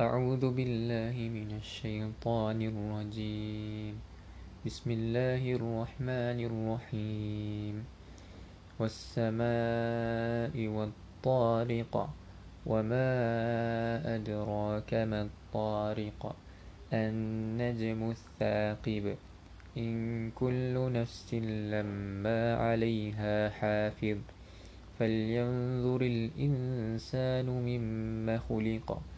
أعوذ بالله من الشيطان الرجيم. بسم الله الرحمن الرحيم. والسماء والطارق وما أدراك ما الطارق. النجم الثاقب. إن كل نفس لما عليها حافظ. فلينظر الإنسان مما خلق.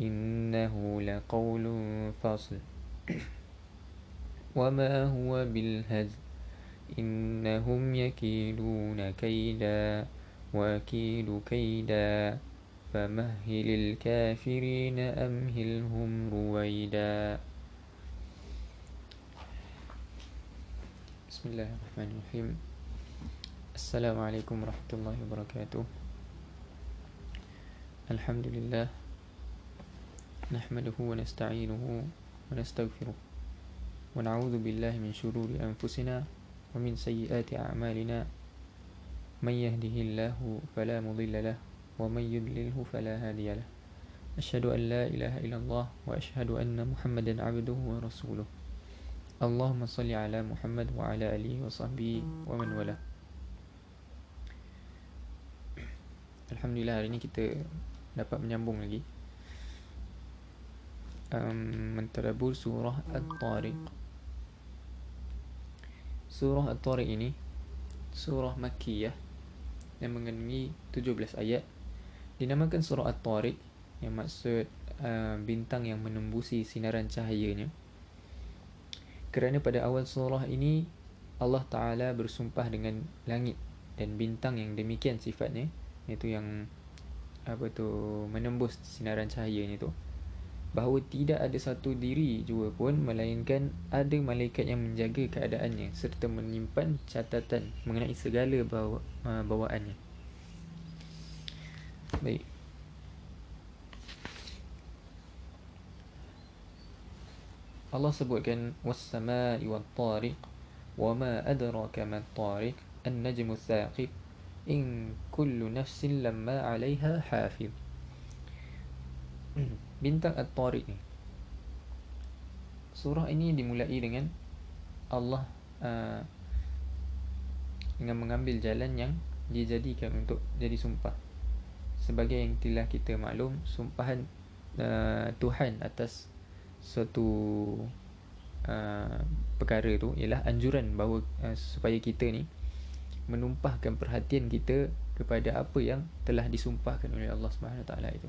إنه لقول فصل. وما هو بالهزل؟ إنهم يكيدون كيدا وأكيد كيدا فمهل الكافرين أمهلهم رويدا. بسم الله الرحمن الرحيم. السلام عليكم ورحمة الله وبركاته. الحمد لله نحمده ونستعينه ونستغفره ونعوذ بالله من شرور أنفسنا ومن سيئات أعمالنا. من يهده الله فلا مضل له ومن يضلله فلا هادي له. أشهد أن لا إله إلا الله وأشهد أن محمدا عبده ورسوله. اللهم صل على محمد وعلى آله وصحبه ومن والاه. Alhamdulillah hari ini kita dapat menyambung lagi. Mentadabur surah At-Tariq. Surah At-Tariq ini surah Makkiyah yang mengandungi 17 ayat. Dinamakan surah At-Tariq yang maksud uh, bintang yang menembusi sinaran cahayanya. Kerana pada awal surah ini Allah Ta'ala bersumpah dengan langit dan bintang yang demikian sifatnya. Iaitu yang apa tu menembus sinaran cahayanya tu bahawa tidak ada satu diri juga pun melainkan ada malaikat yang menjaga keadaannya serta menyimpan catatan mengenai segala bawa, uh, bawaannya. Baik. Allah sebutkan was-samaa'i wat-tariq wa ma adraka mat-tariq an-najmu ats-tsaqib in kullu nafsin lamma 'alayha hafiz bintang At-Tariq ni. Surah ini dimulai dengan Allah uh, dengan mengambil jalan yang dijadikan untuk jadi sumpah. Sebagai yang telah kita maklum sumpahan uh, Tuhan atas suatu uh, perkara tu ialah anjuran bahawa uh, supaya kita ni menumpahkan perhatian kita kepada apa yang telah disumpahkan oleh Allah Subhanahu Taala itu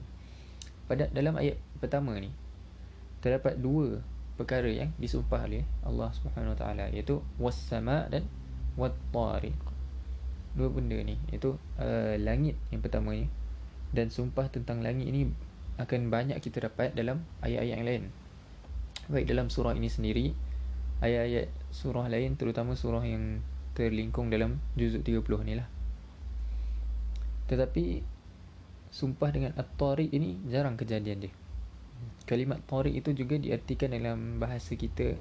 pada dalam ayat pertama ni terdapat dua perkara yang disumpah oleh Allah Subhanahu Wa Taala iaitu was-sama dan wat-tariq. Dua benda ni iaitu uh, langit yang pertama ni dan sumpah tentang langit ini akan banyak kita dapat dalam ayat-ayat yang lain. Baik dalam surah ini sendiri ayat-ayat surah lain terutama surah yang terlingkung dalam juzuk 30 ni lah. Tetapi sumpah dengan at-tariq ini jarang kejadian dia. Kalimat tariq itu juga diartikan dalam bahasa kita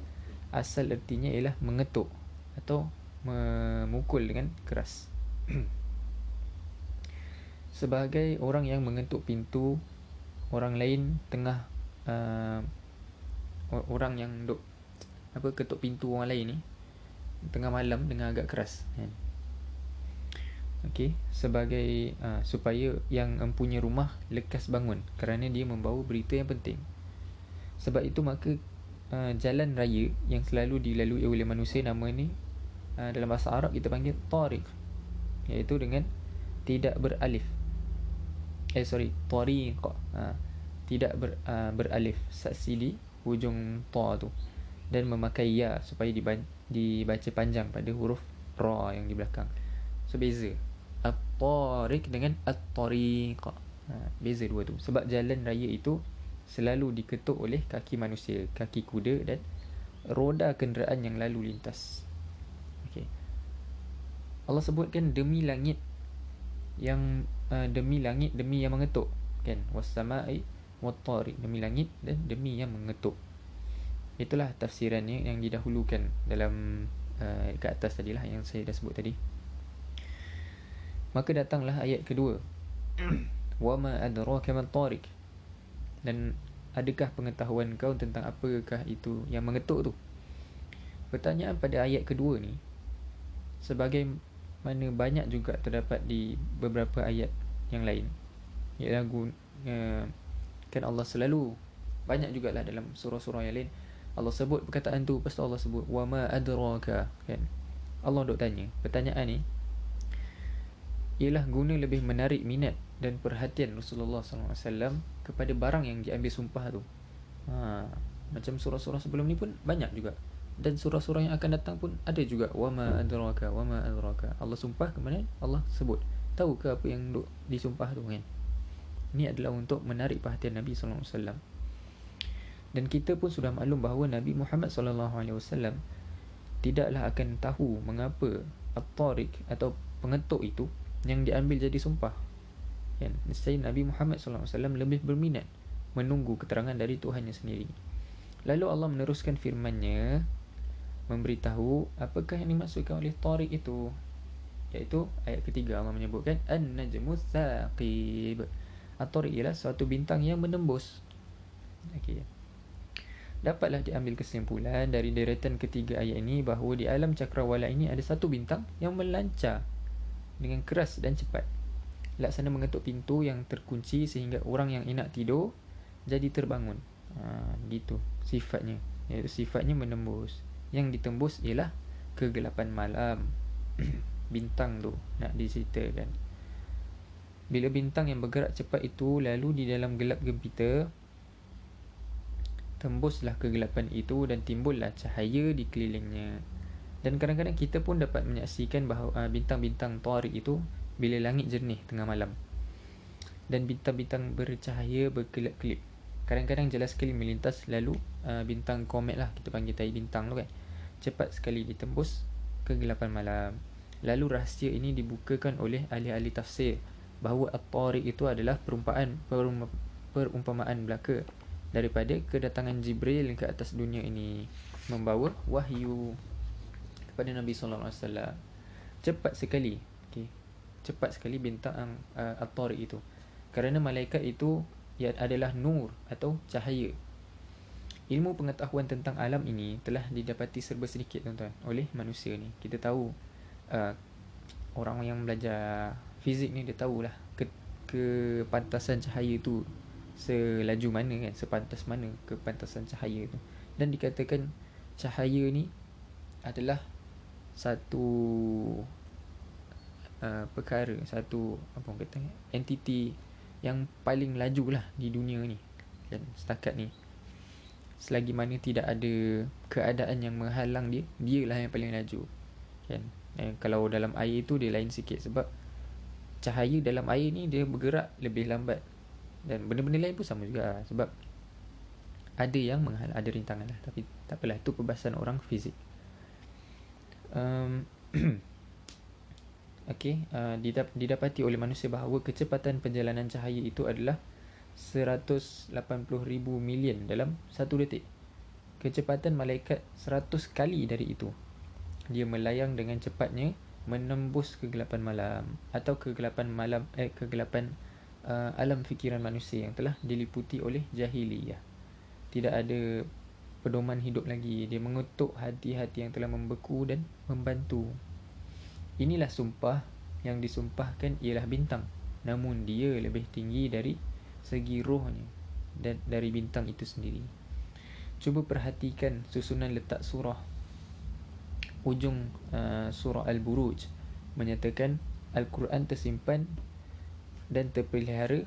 asal artinya ialah mengetuk atau memukul dengan keras. Sebagai orang yang mengetuk pintu orang lain tengah uh, orang yang duk apa ketuk pintu orang lain ni tengah malam dengan agak keras kan. Okey, sebagai uh, supaya yang mempunyai rumah lekas bangun kerana dia membawa berita yang penting. Sebab itu maka uh, jalan raya yang selalu dilalui oleh manusia nama ni uh, dalam bahasa Arab kita panggil tariq iaitu dengan tidak beralif. Eh sorry, tariq. Uh, tidak ber, uh, beralif saksi di hujung ta tu dan memakai ya supaya dibaca panjang pada huruf ra yang di belakang. So beza At-Tariq dengan At-Tariq ha, Beza dua tu Sebab jalan raya itu selalu diketuk oleh kaki manusia, kaki kuda dan roda kenderaan yang lalu lintas. Okey. Allah sebutkan demi langit yang uh, demi langit demi yang mengetuk kan was-sama'i wat-tariq demi langit dan demi yang mengetuk. Itulah tafsirannya yang didahulukan dalam uh, kat atas tadilah yang saya dah sebut tadi. Maka datanglah ayat kedua. Wa ma adraka man tariq. Dan adakah pengetahuan kau tentang apakah itu yang mengetuk tu? Pertanyaan pada ayat kedua ni sebagai mana banyak juga terdapat di beberapa ayat yang lain. Ialah guna, uh, kan Allah selalu banyak jugalah dalam surah-surah yang lain Allah sebut perkataan tu Lepas tu Allah sebut Wa ma adraka Kan Allah duk tanya Pertanyaan ni Ialah guna lebih menarik minat Dan perhatian Rasulullah SAW Kepada barang yang diambil sumpah tu. Ha, Macam surah-surah sebelum ni pun Banyak juga. Dan surah-surah yang akan datang pun Ada juga. Wa ma adraka Wa ma adraka. Allah sumpah kemudian Allah sebut. Tahu ke apa yang duk disumpah tu kan? Ini adalah untuk menarik perhatian Nabi SAW dan kita pun sudah maklum bahawa Nabi Muhammad wasallam tidaklah akan tahu mengapa at-tariq atau pengetuk itu yang diambil jadi sumpah. Kan? Saya Nabi Muhammad wasallam lebih berminat menunggu keterangan dari Tuhannya sendiri. Lalu Allah meneruskan firman-Nya memberitahu apakah yang dimaksudkan oleh tariq itu iaitu ayat ketiga Allah menyebutkan an-najmu saqib. At-tariq ialah suatu bintang yang menembus. Okey dapatlah diambil kesimpulan dari deretan ketiga ayat ini bahawa di alam cakrawala ini ada satu bintang yang melancar dengan keras dan cepat. Laksana mengetuk pintu yang terkunci sehingga orang yang ingat tidur jadi terbangun. Ha, gitu sifatnya. Iaitu sifatnya menembus. Yang ditembus ialah kegelapan malam. bintang tu nak diceritakan. Bila bintang yang bergerak cepat itu lalu di dalam gelap gempita, tembuslah kegelapan itu dan timbullah cahaya di kelilingnya. Dan kadang-kadang kita pun dapat menyaksikan bahawa uh, bintang-bintang tarik itu bila langit jernih tengah malam. Dan bintang-bintang bercahaya berkelip-kelip. Kadang-kadang jelas sekali melintas lalu uh, bintang komet lah kita panggil tai bintang tu kan. Cepat sekali ditembus kegelapan malam. Lalu rahsia ini dibukakan oleh ahli-ahli tafsir bahawa at-tariq itu adalah perumpamaan perumpamaan belaka daripada kedatangan Jibril ke atas dunia ini membawa wahyu kepada Nabi sallallahu alaihi wasallam. Cepat sekali okey. Cepat sekali bintang uh, at-tariq itu. Kerana malaikat itu ia adalah nur atau cahaya. Ilmu pengetahuan tentang alam ini telah didapati serba sedikit tuan-tuan oleh manusia ni. Kita tahu uh, orang yang belajar fizik ni dia tahulah ke kepantasan cahaya itu selaju mana kan sepantas mana kepantasan cahaya tu. Dan dikatakan cahaya ni adalah satu uh, perkara satu apa orang kata entiti yang paling laju lah di dunia ni. Kan setakat ni selagi mana tidak ada keadaan yang menghalang dia dia lah yang paling laju. Kan? Eh, kalau dalam air tu dia lain sikit sebab cahaya dalam air ni dia bergerak lebih lambat. Dan benda-benda lain pun sama juga sebab ada yang menghal ada rintangan lah. Tapi tak apalah itu perbahasan orang fizik um, Okey, uh, didap- didapati oleh manusia bahawa kecepatan perjalanan cahaya itu adalah 180,000 million dalam satu detik. Kecepatan malaikat 100 kali dari itu. Dia melayang dengan cepatnya menembus kegelapan malam atau kegelapan malam eh kegelapan uh, alam fikiran manusia yang telah diliputi oleh jahiliyah. Tidak ada pedoman hidup lagi. Dia mengutuk hati-hati yang telah membeku dan membantu. Inilah sumpah yang disumpahkan ialah bintang. Namun dia lebih tinggi dari segi rohnya dan dari bintang itu sendiri. Cuba perhatikan susunan letak surah. Ujung uh, surah Al-Buruj menyatakan Al-Quran tersimpan dan terpelihara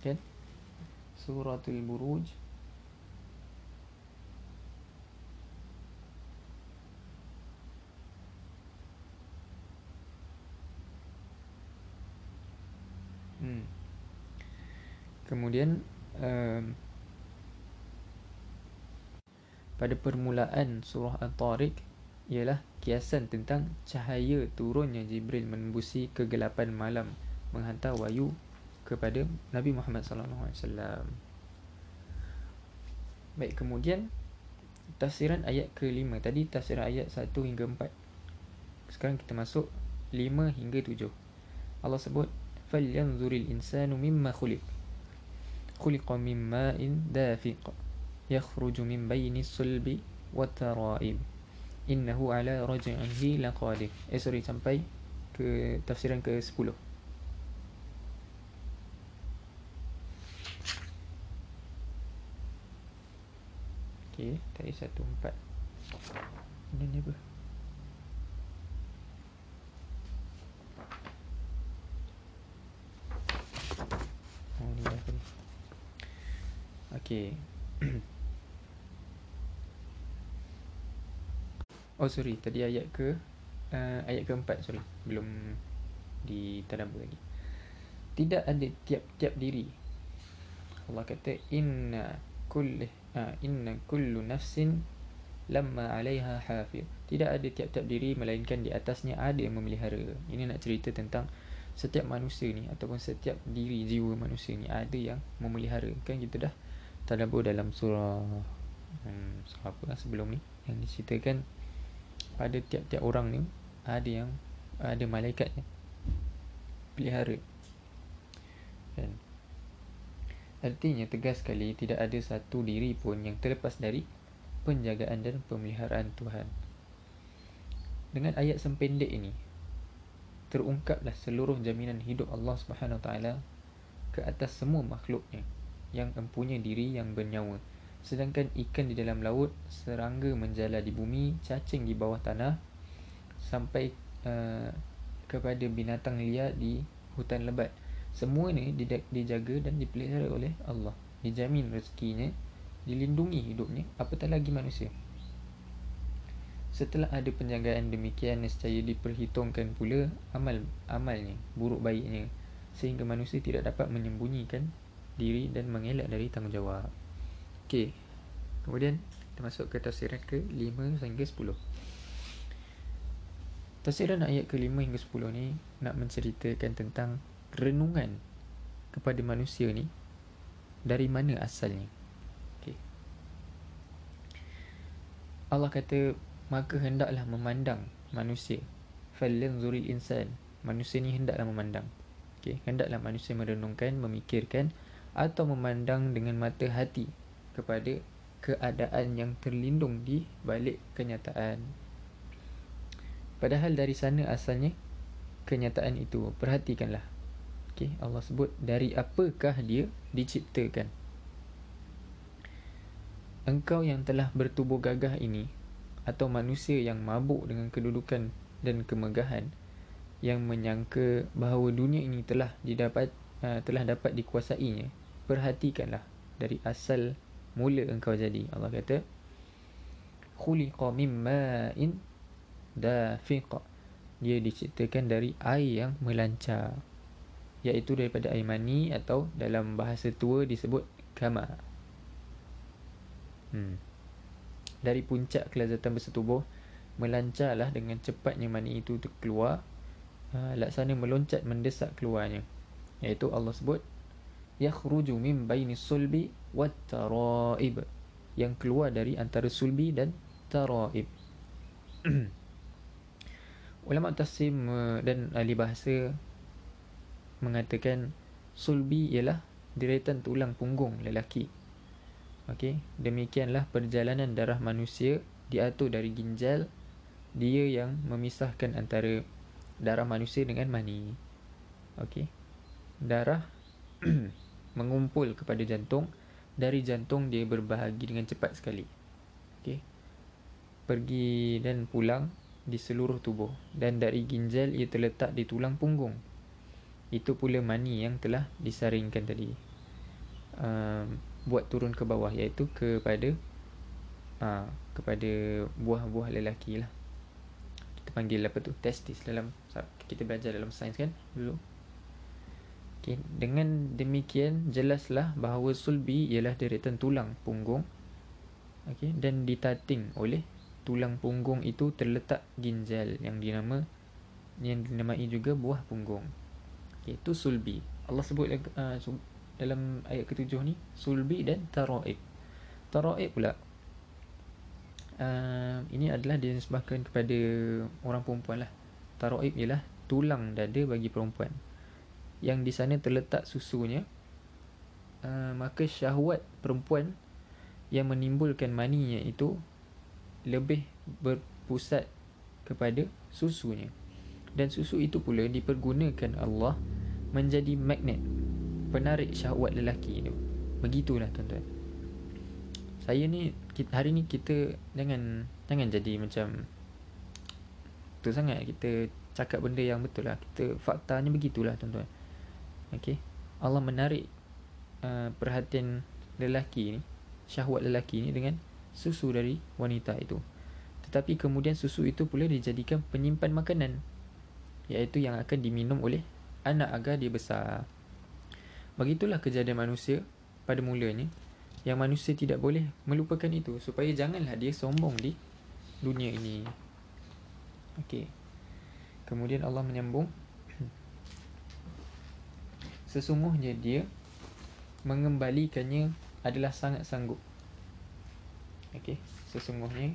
kan suratul buruj hmm kemudian um, pada permulaan surah At-Tariq ialah kiasan tentang cahaya turunnya Jibril menembusi kegelapan malam menghantar wahyu kepada Nabi Muhammad sallallahu alaihi wasallam. Baik, kemudian tafsiran ayat ke-5 tadi tafsiran ayat 1 hingga 4. Sekarang kita masuk 5 hingga 7. Allah sebut falyanzuril insanu mimma khuliq. Khuliqa min ma'in dafiq yakhruju min bayni sulbi wa tara'ib. Innahu ala raj'ihi laqadir. Eh sorry sampai ke tafsiran ke-10. Okey, tadi satu empat. Ini ni apa? Oh, ni apa ni? Okey. oh, sorry. Tadi ayat ke uh, ayat keempat, sorry. Belum ditadabur lagi. Tidak ada tiap-tiap diri. Allah kata inna kulli ha, inna kullu nafsin lamma 'alaiha hafiz tidak ada tiap-tiap diri melainkan di atasnya ada yang memelihara ini nak cerita tentang setiap manusia ni ataupun setiap diri jiwa manusia ni ada yang memelihara kan kita dah tadabbur dalam surah hmm, surah apa lah sebelum ni yang diceritakan pada tiap-tiap orang ni ada yang ada malaikat yang pelihara. Kan? Artinya tegas sekali tidak ada satu diri pun yang terlepas dari penjagaan dan pemeliharaan Tuhan. Dengan ayat sempendek ini terungkaplah seluruh jaminan hidup Allah Subhanahu taala ke atas semua makhluknya yang mempunyai diri yang bernyawa. Sedangkan ikan di dalam laut, serangga menjala di bumi, cacing di bawah tanah sampai uh, kepada binatang liar di hutan lebat. Semua ni dijaga dan dipelihara oleh Allah. Dijamin rezekinya Dilindungi hidupnya Apatah lagi manusia. Setelah ada penjagaan demikian Nescaya diperhitungkan pula Amal amalnya Buruk baiknya Sehingga manusia tidak dapat menyembunyikan Diri dan mengelak dari tanggungjawab Okey Kemudian Kita masuk ke tafsiran ke 5 hingga 10 Tafsiran ayat ke 5 hingga 10 ni Nak menceritakan tentang renungan kepada manusia ni dari mana asalnya okay. Allah kata maka hendaklah memandang manusia falyanzuril insan manusia ni hendaklah memandang okay. hendaklah manusia merenungkan memikirkan atau memandang dengan mata hati kepada keadaan yang terlindung di balik kenyataan padahal dari sana asalnya kenyataan itu perhatikanlah Okey, Allah sebut dari apakah dia diciptakan. Engkau yang telah bertubuh gagah ini atau manusia yang mabuk dengan kedudukan dan kemegahan yang menyangka bahawa dunia ini telah didapat uh, telah dapat dikuasainya perhatikanlah dari asal mula engkau jadi Allah kata khuliqa mimma in dafiq dia diciptakan dari air yang melancar iaitu daripada air mani atau dalam bahasa tua disebut kama. Hmm. Dari puncak kelazatan bersetubuh melancarlah dengan cepatnya mani itu keluar uh, laksana meloncat mendesak keluarnya iaitu Allah sebut yakhruju min baini sulbi wat taraib yang keluar dari antara sulbi dan taraib ulama tafsir dan ahli bahasa mengatakan sulbi ialah deretan tulang punggung lelaki. Okey, demikianlah perjalanan darah manusia diatur dari ginjal dia yang memisahkan antara darah manusia dengan mani. Okey. Darah mengumpul kepada jantung, dari jantung dia berbahagi dengan cepat sekali. Okey. Pergi dan pulang di seluruh tubuh. Dan dari ginjal ia terletak di tulang punggung. Itu pula mani yang telah disaringkan tadi. Um, buat turun ke bawah iaitu kepada uh, kepada buah-buah lelaki lah. Kita panggil apa tu? Testis dalam kita belajar dalam sains kan dulu okay. dengan demikian jelaslah bahawa sulbi ialah deretan tulang punggung. Okey dan ditating oleh tulang punggung itu terletak ginjal yang dinama yang dinamai juga buah punggung. Okey itu sulbi. Allah sebut uh, dalam ayat ketujuh ni sulbi dan taraib taraib pula uh, ini adalah dinisbahkan kepada orang perempuan lah. Taraib ialah tulang dada bagi perempuan yang di sana terletak susunya uh, maka syahwat perempuan yang menimbulkan maninya itu lebih berpusat kepada susunya. Dan susu itu pula dipergunakan Allah menjadi magnet penarik syahwat lelaki itu. Begitulah tuan-tuan. Saya ni hari ni kita jangan jangan jadi macam tu sangat. Kita cakap benda yang betul lah. Kita faktanya begitulah tuan-tuan okey Allah menarik uh, perhatian lelaki ni syahwat lelaki ni dengan susu dari wanita itu. Tetapi kemudian susu itu pula dijadikan penyimpan makanan iaitu yang akan diminum oleh anak agar dia besar. Begitulah kejadian manusia pada mulanya yang manusia tidak boleh melupakan itu supaya janganlah dia sombong di dunia ini. Okey. Kemudian Allah menyambung Sesungguhnya dia mengembalikannya adalah sangat sanggup. Okey, sesungguhnya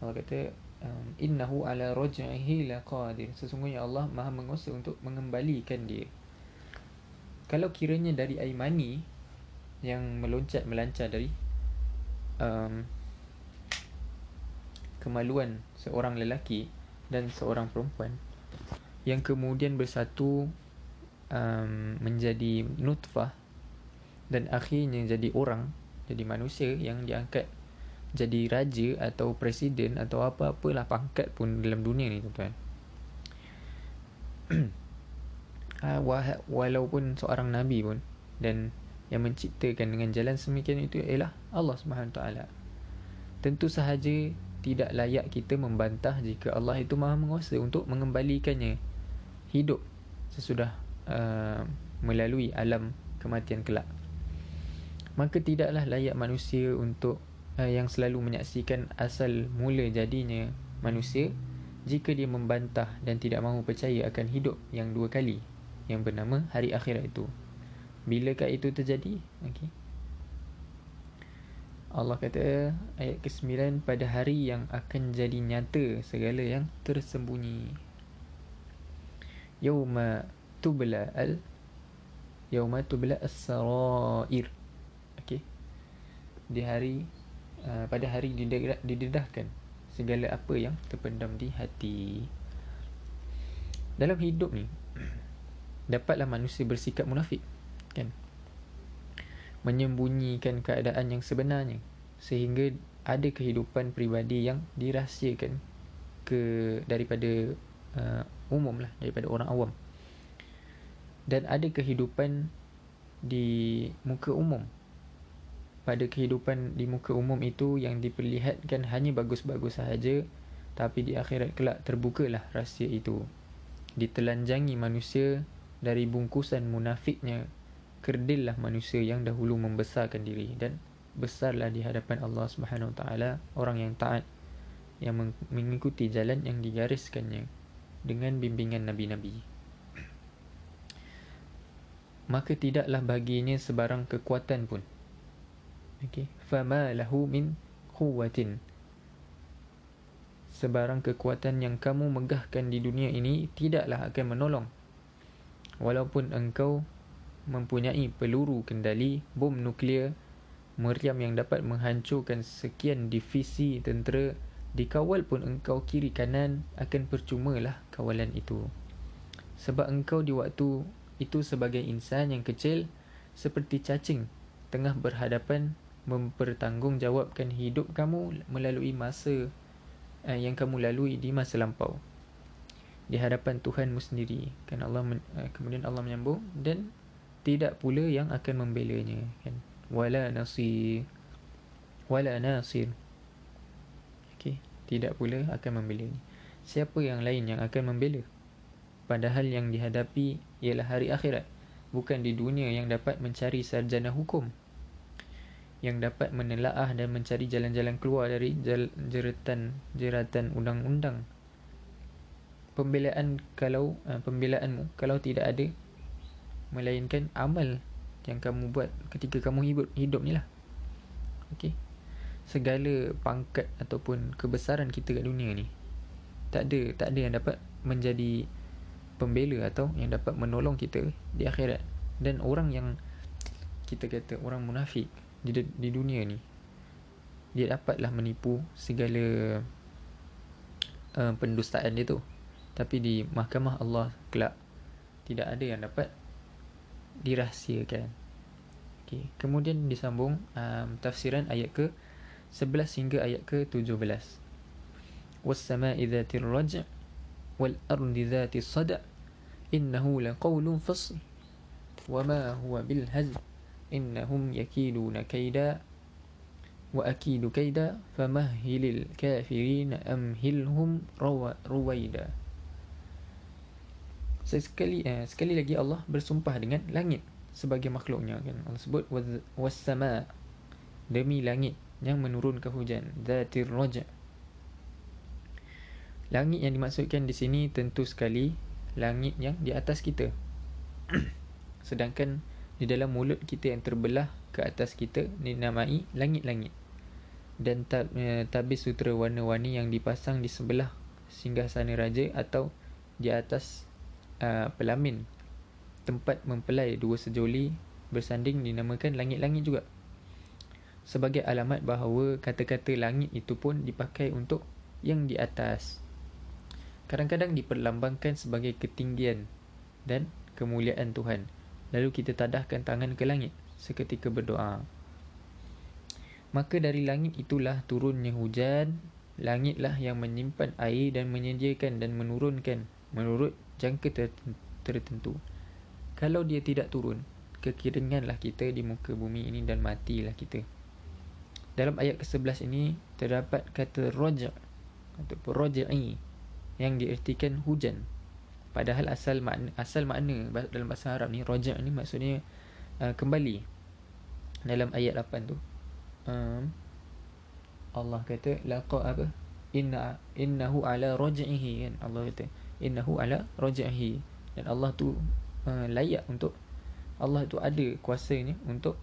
Allah kata um, innahu ala raj'ihi laqadir. Sesungguhnya Allah Maha menguasa untuk mengembalikan dia. Kalau kiranya dari air mani yang meloncat melancar dari um, kemaluan seorang lelaki dan seorang perempuan yang kemudian bersatu um, menjadi nutfah dan akhirnya jadi orang jadi manusia yang diangkat jadi raja atau presiden atau apa-apalah pangkat pun dalam dunia ni tuan-tuan. Ah, walaupun seorang nabi pun dan yang menciptakan dengan jalan semikian itu ialah Allah taala. Tentu sahaja tidak layak kita membantah jika Allah itu Maha menguasa untuk mengembalikannya. Hidup sesudah uh, melalui alam kematian kelak. Maka tidaklah layak manusia untuk uh, yang selalu menyaksikan asal mula jadinya manusia jika dia membantah dan tidak mahu percaya akan hidup yang dua kali yang bernama hari akhirat itu. Bilakah itu terjadi? Okey. Allah kata ayat ke-9 pada hari yang akan jadi nyata segala yang tersembunyi. Yauma tubla al yauma tubla as-sarair. Okey. Di hari uh, pada hari didedahkan segala apa yang terpendam di hati. Dalam hidup ni dapatlah manusia bersikap munafik kan? Menyembunyikan keadaan yang sebenarnya sehingga ada kehidupan peribadi yang dirahsiakan ke daripada uh, umum lah daripada orang awam dan ada kehidupan di muka umum. Pada kehidupan di muka umum itu yang diperlihatkan hanya bagus-bagus sahaja tapi di akhirat kelak terbukalah rahsia itu. Ditelanjangi manusia dari bungkusan munafiknya kerdillah manusia yang dahulu membesarkan diri dan besarlah di hadapan Allah Subhanahu Wa Taala orang yang taat yang mengikuti jalan yang digariskannya dengan bimbingan nabi-nabi maka tidaklah baginya sebarang kekuatan pun Okey, fama lahu min quwwatin. Sebarang kekuatan yang kamu megahkan di dunia ini tidaklah akan menolong. Walaupun engkau mempunyai peluru kendali bom nuklear meriam yang dapat menghancurkan sekian divisi tentera dikawal pun engkau kiri kanan akan percumalah kawalan itu. Sebab engkau di waktu itu sebagai insan yang kecil seperti cacing tengah berhadapan mempertanggungjawabkan hidup kamu melalui masa uh, yang kamu lalui di masa lampau. Di hadapan Tuhanmu sendiri. Kan Allah men, uh, kemudian Allah menyambung dan tidak pula yang akan membelanya kan. Wala nasir wala nasir. Okey tidak pula akan membelanya. Siapa yang lain yang akan membela? Padahal yang dihadapi ialah hari akhirat bukan di dunia yang dapat mencari sarjana hukum. Yang dapat menelaah dan mencari jalan-jalan keluar dari jeratan jeratan undang-undang. Pembelaan kalau uh, pembelaanmu kalau tidak ada melainkan amal yang kamu buat ketika kamu hidup hidup ni lah. Okey? Segala pangkat ataupun kebesaran kita kat dunia ni tak ada tak ada yang dapat menjadi pembela atau yang dapat menolong kita di akhirat. Dan orang yang kita kata orang munafik di, di dunia ni dia dapatlah menipu segala uh, pendustaan dia tu. Tapi di mahkamah Allah kelak tidak ada yang dapat dirahsiakan. Okay. kemudian disambung um, tafsiran ayat ke 11 hingga ayat ke 17 was-sama'i dhatir raj' wal ardi dhati sada innahu laqawlun fasl. Wama huwa bil hazl innahum yakiduna kaida wa akidu kaida famahhilil kafirin amhilhum ruwaida. Sekali eh, sekali lagi Allah bersumpah dengan langit sebagai makhluknya kan? Allah sebut was sama demi langit yang menurunkan hujan zatir raja' langit yang dimaksudkan di sini tentu sekali langit yang di atas kita. Sedangkan di dalam mulut kita yang terbelah ke atas kita dinamai langit-langit. Dan tab, eh, tabis sutera warna-warni yang dipasang di sebelah singgah sana raja atau di atas uh, pelamin. Tempat mempelai dua sejoli bersanding dinamakan langit-langit juga. Sebagai alamat bahawa kata-kata langit itu pun dipakai untuk yang di atas kadang-kadang diperlambangkan sebagai ketinggian dan kemuliaan Tuhan Lalu kita tadahkan tangan ke langit seketika berdoa. Maka dari langit itulah turunnya hujan. Langitlah yang menyimpan air dan menyediakan dan menurunkan menurut jangka tertentu. Kalau dia tidak turun, kekeringanlah kita di muka bumi ini dan matilah kita. Dalam ayat ke-11 ini terdapat kata roja atau roja'i yang diertikan hujan Padahal asal makna asal makna dalam bahasa Arab ni raja' ni maksudnya uh, kembali. Dalam ayat 8 tu. Um, Allah kata laqa apa? Inna innahu ala raj'ihi kan Allah kata innahu ala raj'ihi dan Allah tu uh, layak untuk Allah tu ada kuasanya untuk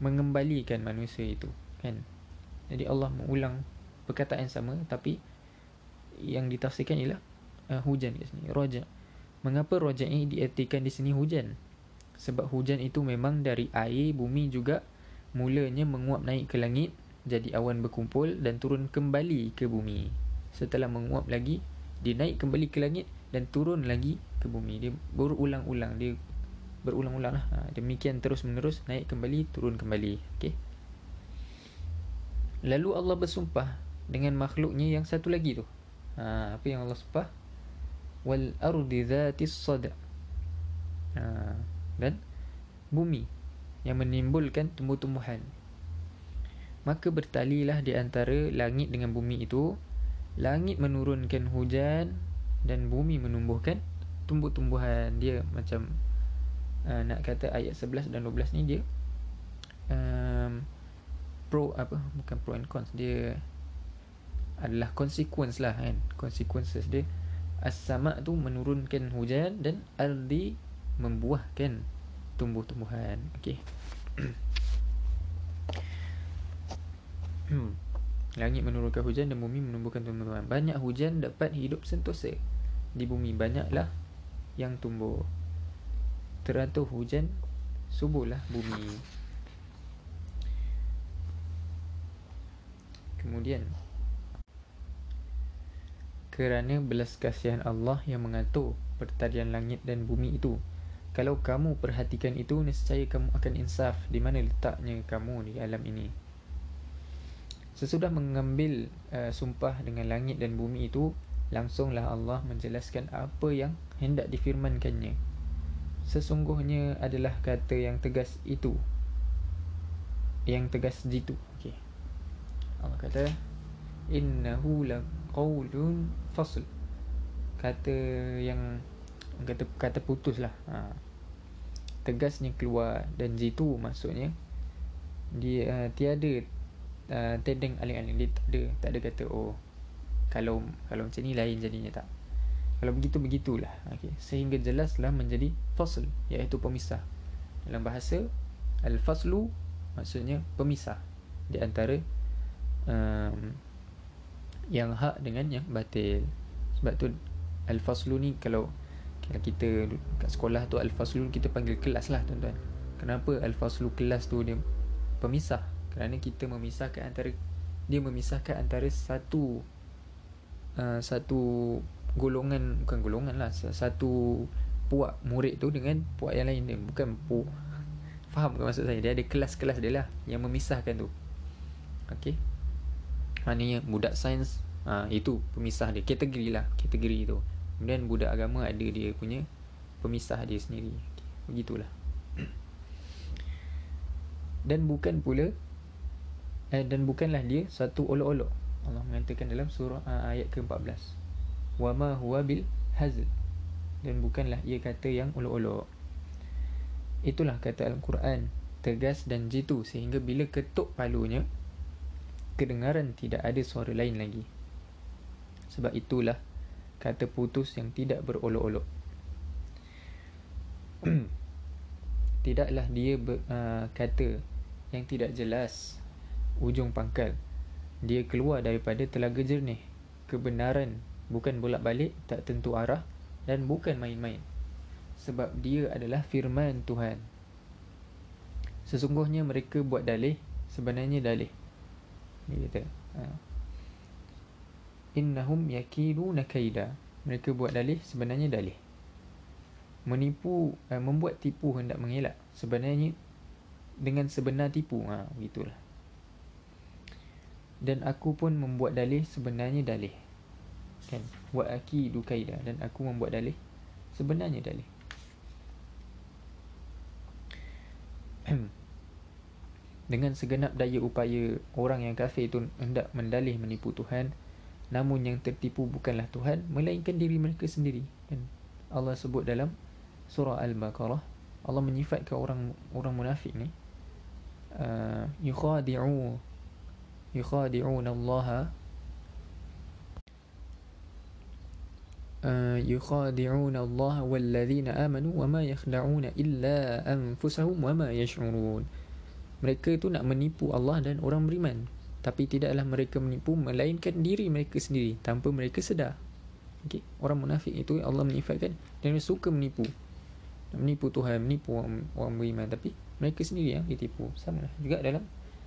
mengembalikan manusia itu kan jadi Allah mengulang perkataan sama tapi yang ditafsirkan ialah uh, hujan di sini roja. Mengapa roja ini diartikan di sini hujan? Sebab hujan itu memang dari air bumi juga mulanya menguap naik ke langit jadi awan berkumpul dan turun kembali ke bumi. Setelah menguap lagi dia naik kembali ke langit dan turun lagi ke bumi. Dia berulang-ulang dia berulang-ulang lah. Ha, demikian terus menerus naik kembali turun kembali. Okay. lalu Allah bersumpah dengan makhluknya yang satu lagi tu ha, apa yang Allah sumpah wal ardi dhatis sada ha, dan bumi yang menimbulkan tumbuh-tumbuhan. Maka bertalilah di antara langit dengan bumi itu langit menurunkan hujan dan bumi menumbuhkan tumbuh-tumbuhan. Dia macam uh, nak kata ayat 11 dan 12 ni dia um, pro apa bukan pro and cons dia adalah consequence lah kan consequences dia As-sama' tu menurunkan hujan dan ardi membuahkan tumbuh-tumbuhan. Okey. Hmm. Langit menurunkan hujan dan bumi menumbuhkan tumbuh-tumbuhan. Banyak hujan dapat hidup sentosa. Di bumi banyaklah yang tumbuh. Teratur hujan subuhlah bumi. Kemudian kerana belas kasihan Allah yang mengatur pertarian langit dan bumi itu. Kalau kamu perhatikan itu, nescaya kamu akan insaf di mana letaknya kamu di alam ini. Sesudah mengambil uh, sumpah dengan langit dan bumi itu, langsunglah Allah menjelaskan apa yang hendak difirmankannya. Sesungguhnya adalah kata yang tegas itu. Yang tegas jitu. Okay. Allah kata, Innahu la qaulun fasl. Kata yang kata kata putus lah. Ha. tegasnya keluar dan jitu maksudnya dia uh, tiada uh, tedeng aling-aling dia tak ada tak ada kata oh kalau kalau macam ni lain jadinya tak. Kalau begitu begitulah. Okey. Sehingga jelaslah menjadi fasl iaitu pemisah. Dalam bahasa al-faslu maksudnya pemisah. Di antara um, yang hak dengan yang batil. Sebab tu al-faslu ni kalau kalau kita kat sekolah tu al-faslu kita panggil kelas lah tuan-tuan. Kenapa al-faslu kelas tu dia pemisah? Kerana kita memisahkan antara dia memisahkan antara satu uh, satu golongan bukan golongan lah satu puak murid tu dengan puak yang lain. Dia bukan puak faham ke maksud saya? Dia ada kelas-kelas dia lah yang memisahkan tu. Okey maknanya budak sains ha, itu pemisah dia. Kategori lah kategori tu. Kemudian budak agama ada dia punya pemisah dia sendiri. Okay. begitulah. Dan bukan pula eh, dan bukanlah dia satu olok-olok. Allah mengatakan dalam surah uh, ayat ke-14. Wa ma huwa bil hazl. Dan bukanlah ia kata yang uluk-uluk itulah kata al-Quran. Tegas dan jitu sehingga bila ketuk palunya kedengaran tidak ada suara lain lagi. Sebab itulah kata putus yang tidak berolok-olok. Tidaklah dia ber, uh, kata yang tidak jelas ujung pangkal. Dia keluar daripada telaga jernih. Kebenaran bukan bolak-balik tak tentu arah dan bukan main-main. Sebab dia adalah firman Tuhan. Sesungguhnya mereka buat dalih sebenarnya dalih kata ha. innahum yakiduna kaida. Mereka buat dalih sebenarnya dalih. Menipu uh, membuat tipu hendak mengelak. Sebenarnya dengan sebenar tipu. Ha begitulah. Dan aku pun membuat dalih sebenarnya dalih. Kan? Wa akidu kaida. Dan aku membuat dalih sebenarnya dalih dengan segenap daya upaya orang yang kafir itu hendak mendalih menipu Tuhan namun yang tertipu bukanlah Tuhan melainkan diri mereka sendiri kan Allah sebut dalam surah al-baqarah Allah menyifatkan orang orang munafik ni uh, yukhadi'u yukhadi'una Allah يخادعون الله والذين آمنوا وما يخدعون إلا أنفسهم وما يشعرون mereka itu nak menipu Allah dan orang beriman. Tapi tidaklah mereka menipu melainkan diri mereka sendiri tanpa mereka sedar. Okay. orang munafik itu Allah menyifatkan dan suka menipu. Nak menipu Tuhan menipu orang, orang beriman. Tapi mereka sendiri yang ditipu. Sama lah. juga dalam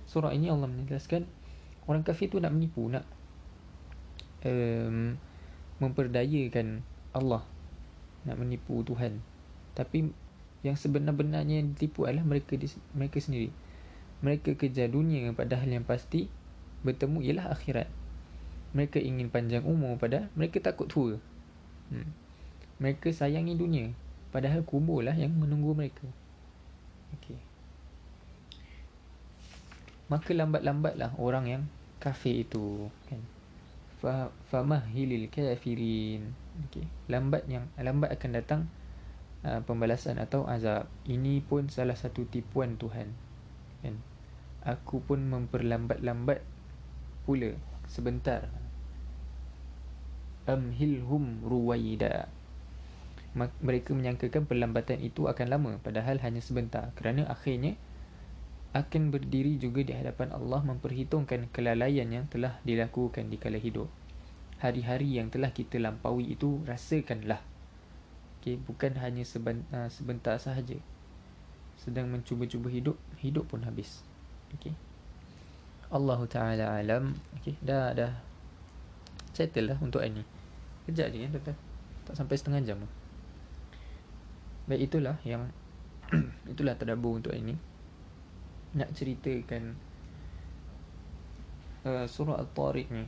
surah ini Allah menjelaskan orang kafir itu nak menipu nak um, memperdayakan Allah. Nak menipu Tuhan. Tapi yang sebenar-benarnya yang ditipu adalah mereka mereka sendiri mereka kejar dunia padahal yang pasti bertemu ialah akhirat. Mereka ingin panjang umur pada mereka takut tua. Hmm. mereka sayangi dunia padahal kuburlah yang menunggu mereka. Okey. Maka lambat-lambatlah orang yang kafir itu kan? Famahilil kafirin. Okey. Lambat yang lambat akan datang uh, pembalasan atau azab. Ini pun salah satu tipuan Tuhan kan aku pun memperlambat-lambat pula sebentar amhilhum ruwaida mereka menyangkakan perlambatan itu akan lama padahal hanya sebentar kerana akhirnya akan berdiri juga di hadapan Allah memperhitungkan kelalaian yang telah dilakukan di kala hidup. Hari-hari yang telah kita lampaui itu rasakanlah. Okay, bukan hanya uh, sebentar sahaja. Sedang mencuba-cuba hidup, hidup pun habis. Okay. Allah Ta'ala alam. Okay, dah, dah. Settle lah untuk ini. Kejap je kan, tuan Tak sampai setengah jam. Baik, itulah yang itulah terdabur untuk ini nak ceritakan uh, surah Al-Tariq ni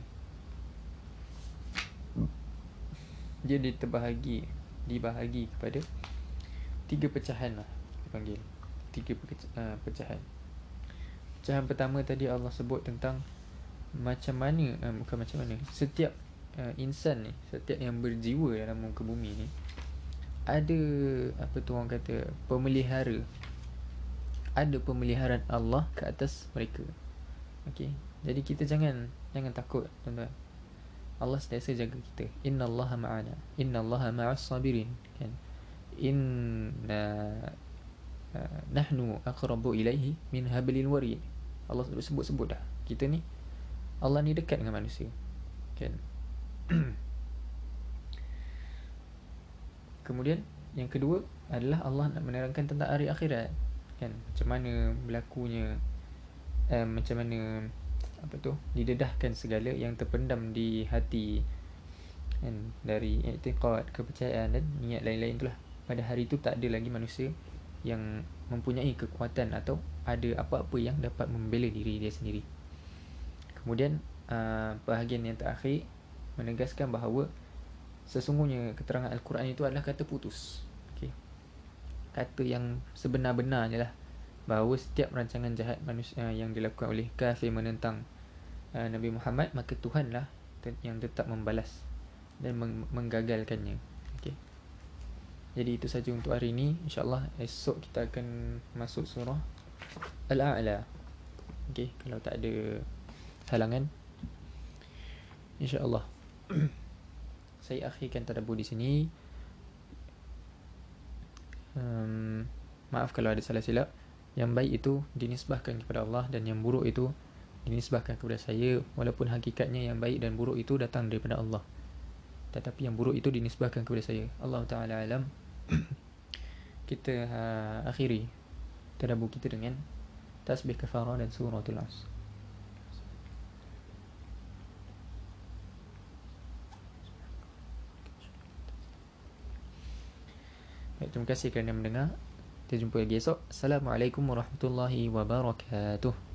dia diterbahagi dibahagi kepada tiga pecahan lah dipanggil tiga uh, pecahan pecahan pertama tadi Allah sebut tentang macam mana uh, bukan macam mana setiap uh, insan ni setiap yang berjiwa dalam muka bumi ni ada apa tu orang kata pemelihara ada pemeliharaan Allah ke atas mereka. Okey. Jadi kita jangan jangan takut, tuan-tuan. Allah sentiasa jaga kita. Inna Allah ma'ana. Inna Allah ma'as sabirin. Kan? Inna uh, nahnu aqrabu ilaihi min hablil warid. Allah sebut-sebut dah. Kita ni Allah ni dekat dengan manusia. Kan? Kemudian yang kedua adalah Allah nak menerangkan tentang hari akhirat. Kan? Macam mana berlakunya eh, macam mana apa tu didedahkan segala yang terpendam di hati kan dari i'tiqad kepercayaan dan niat lain-lain itulah pada hari itu tak ada lagi manusia yang mempunyai kekuatan atau ada apa-apa yang dapat membela diri dia sendiri. Kemudian uh, bahagian yang terakhir menegaskan bahawa sesungguhnya keterangan al-Quran itu adalah kata putus. Okey. Kata yang sebenar-benarnya lah bahawa setiap rancangan jahat manusia yang dilakukan oleh kafir menentang uh, Nabi Muhammad maka Tuhanlah yang tetap membalas dan meng- menggagalkannya. Jadi itu saja untuk hari ini. Insya-Allah esok kita akan masuk surah Al-A'la. Okey, kalau tak ada halangan insya-Allah saya akhirkan tadabbur di sini. Um, maaf kalau ada salah silap. Yang baik itu dinisbahkan kepada Allah dan yang buruk itu dinisbahkan kepada saya walaupun hakikatnya yang baik dan buruk itu datang daripada Allah tetapi yang buruk itu dinisbahkan kepada saya Allah taala alam kita uh, akhiri tadabbur kita dengan tasbih kafarah dan suratul as Baik, terima kasih kerana mendengar. Kita jumpa lagi esok. Assalamualaikum warahmatullahi wabarakatuh.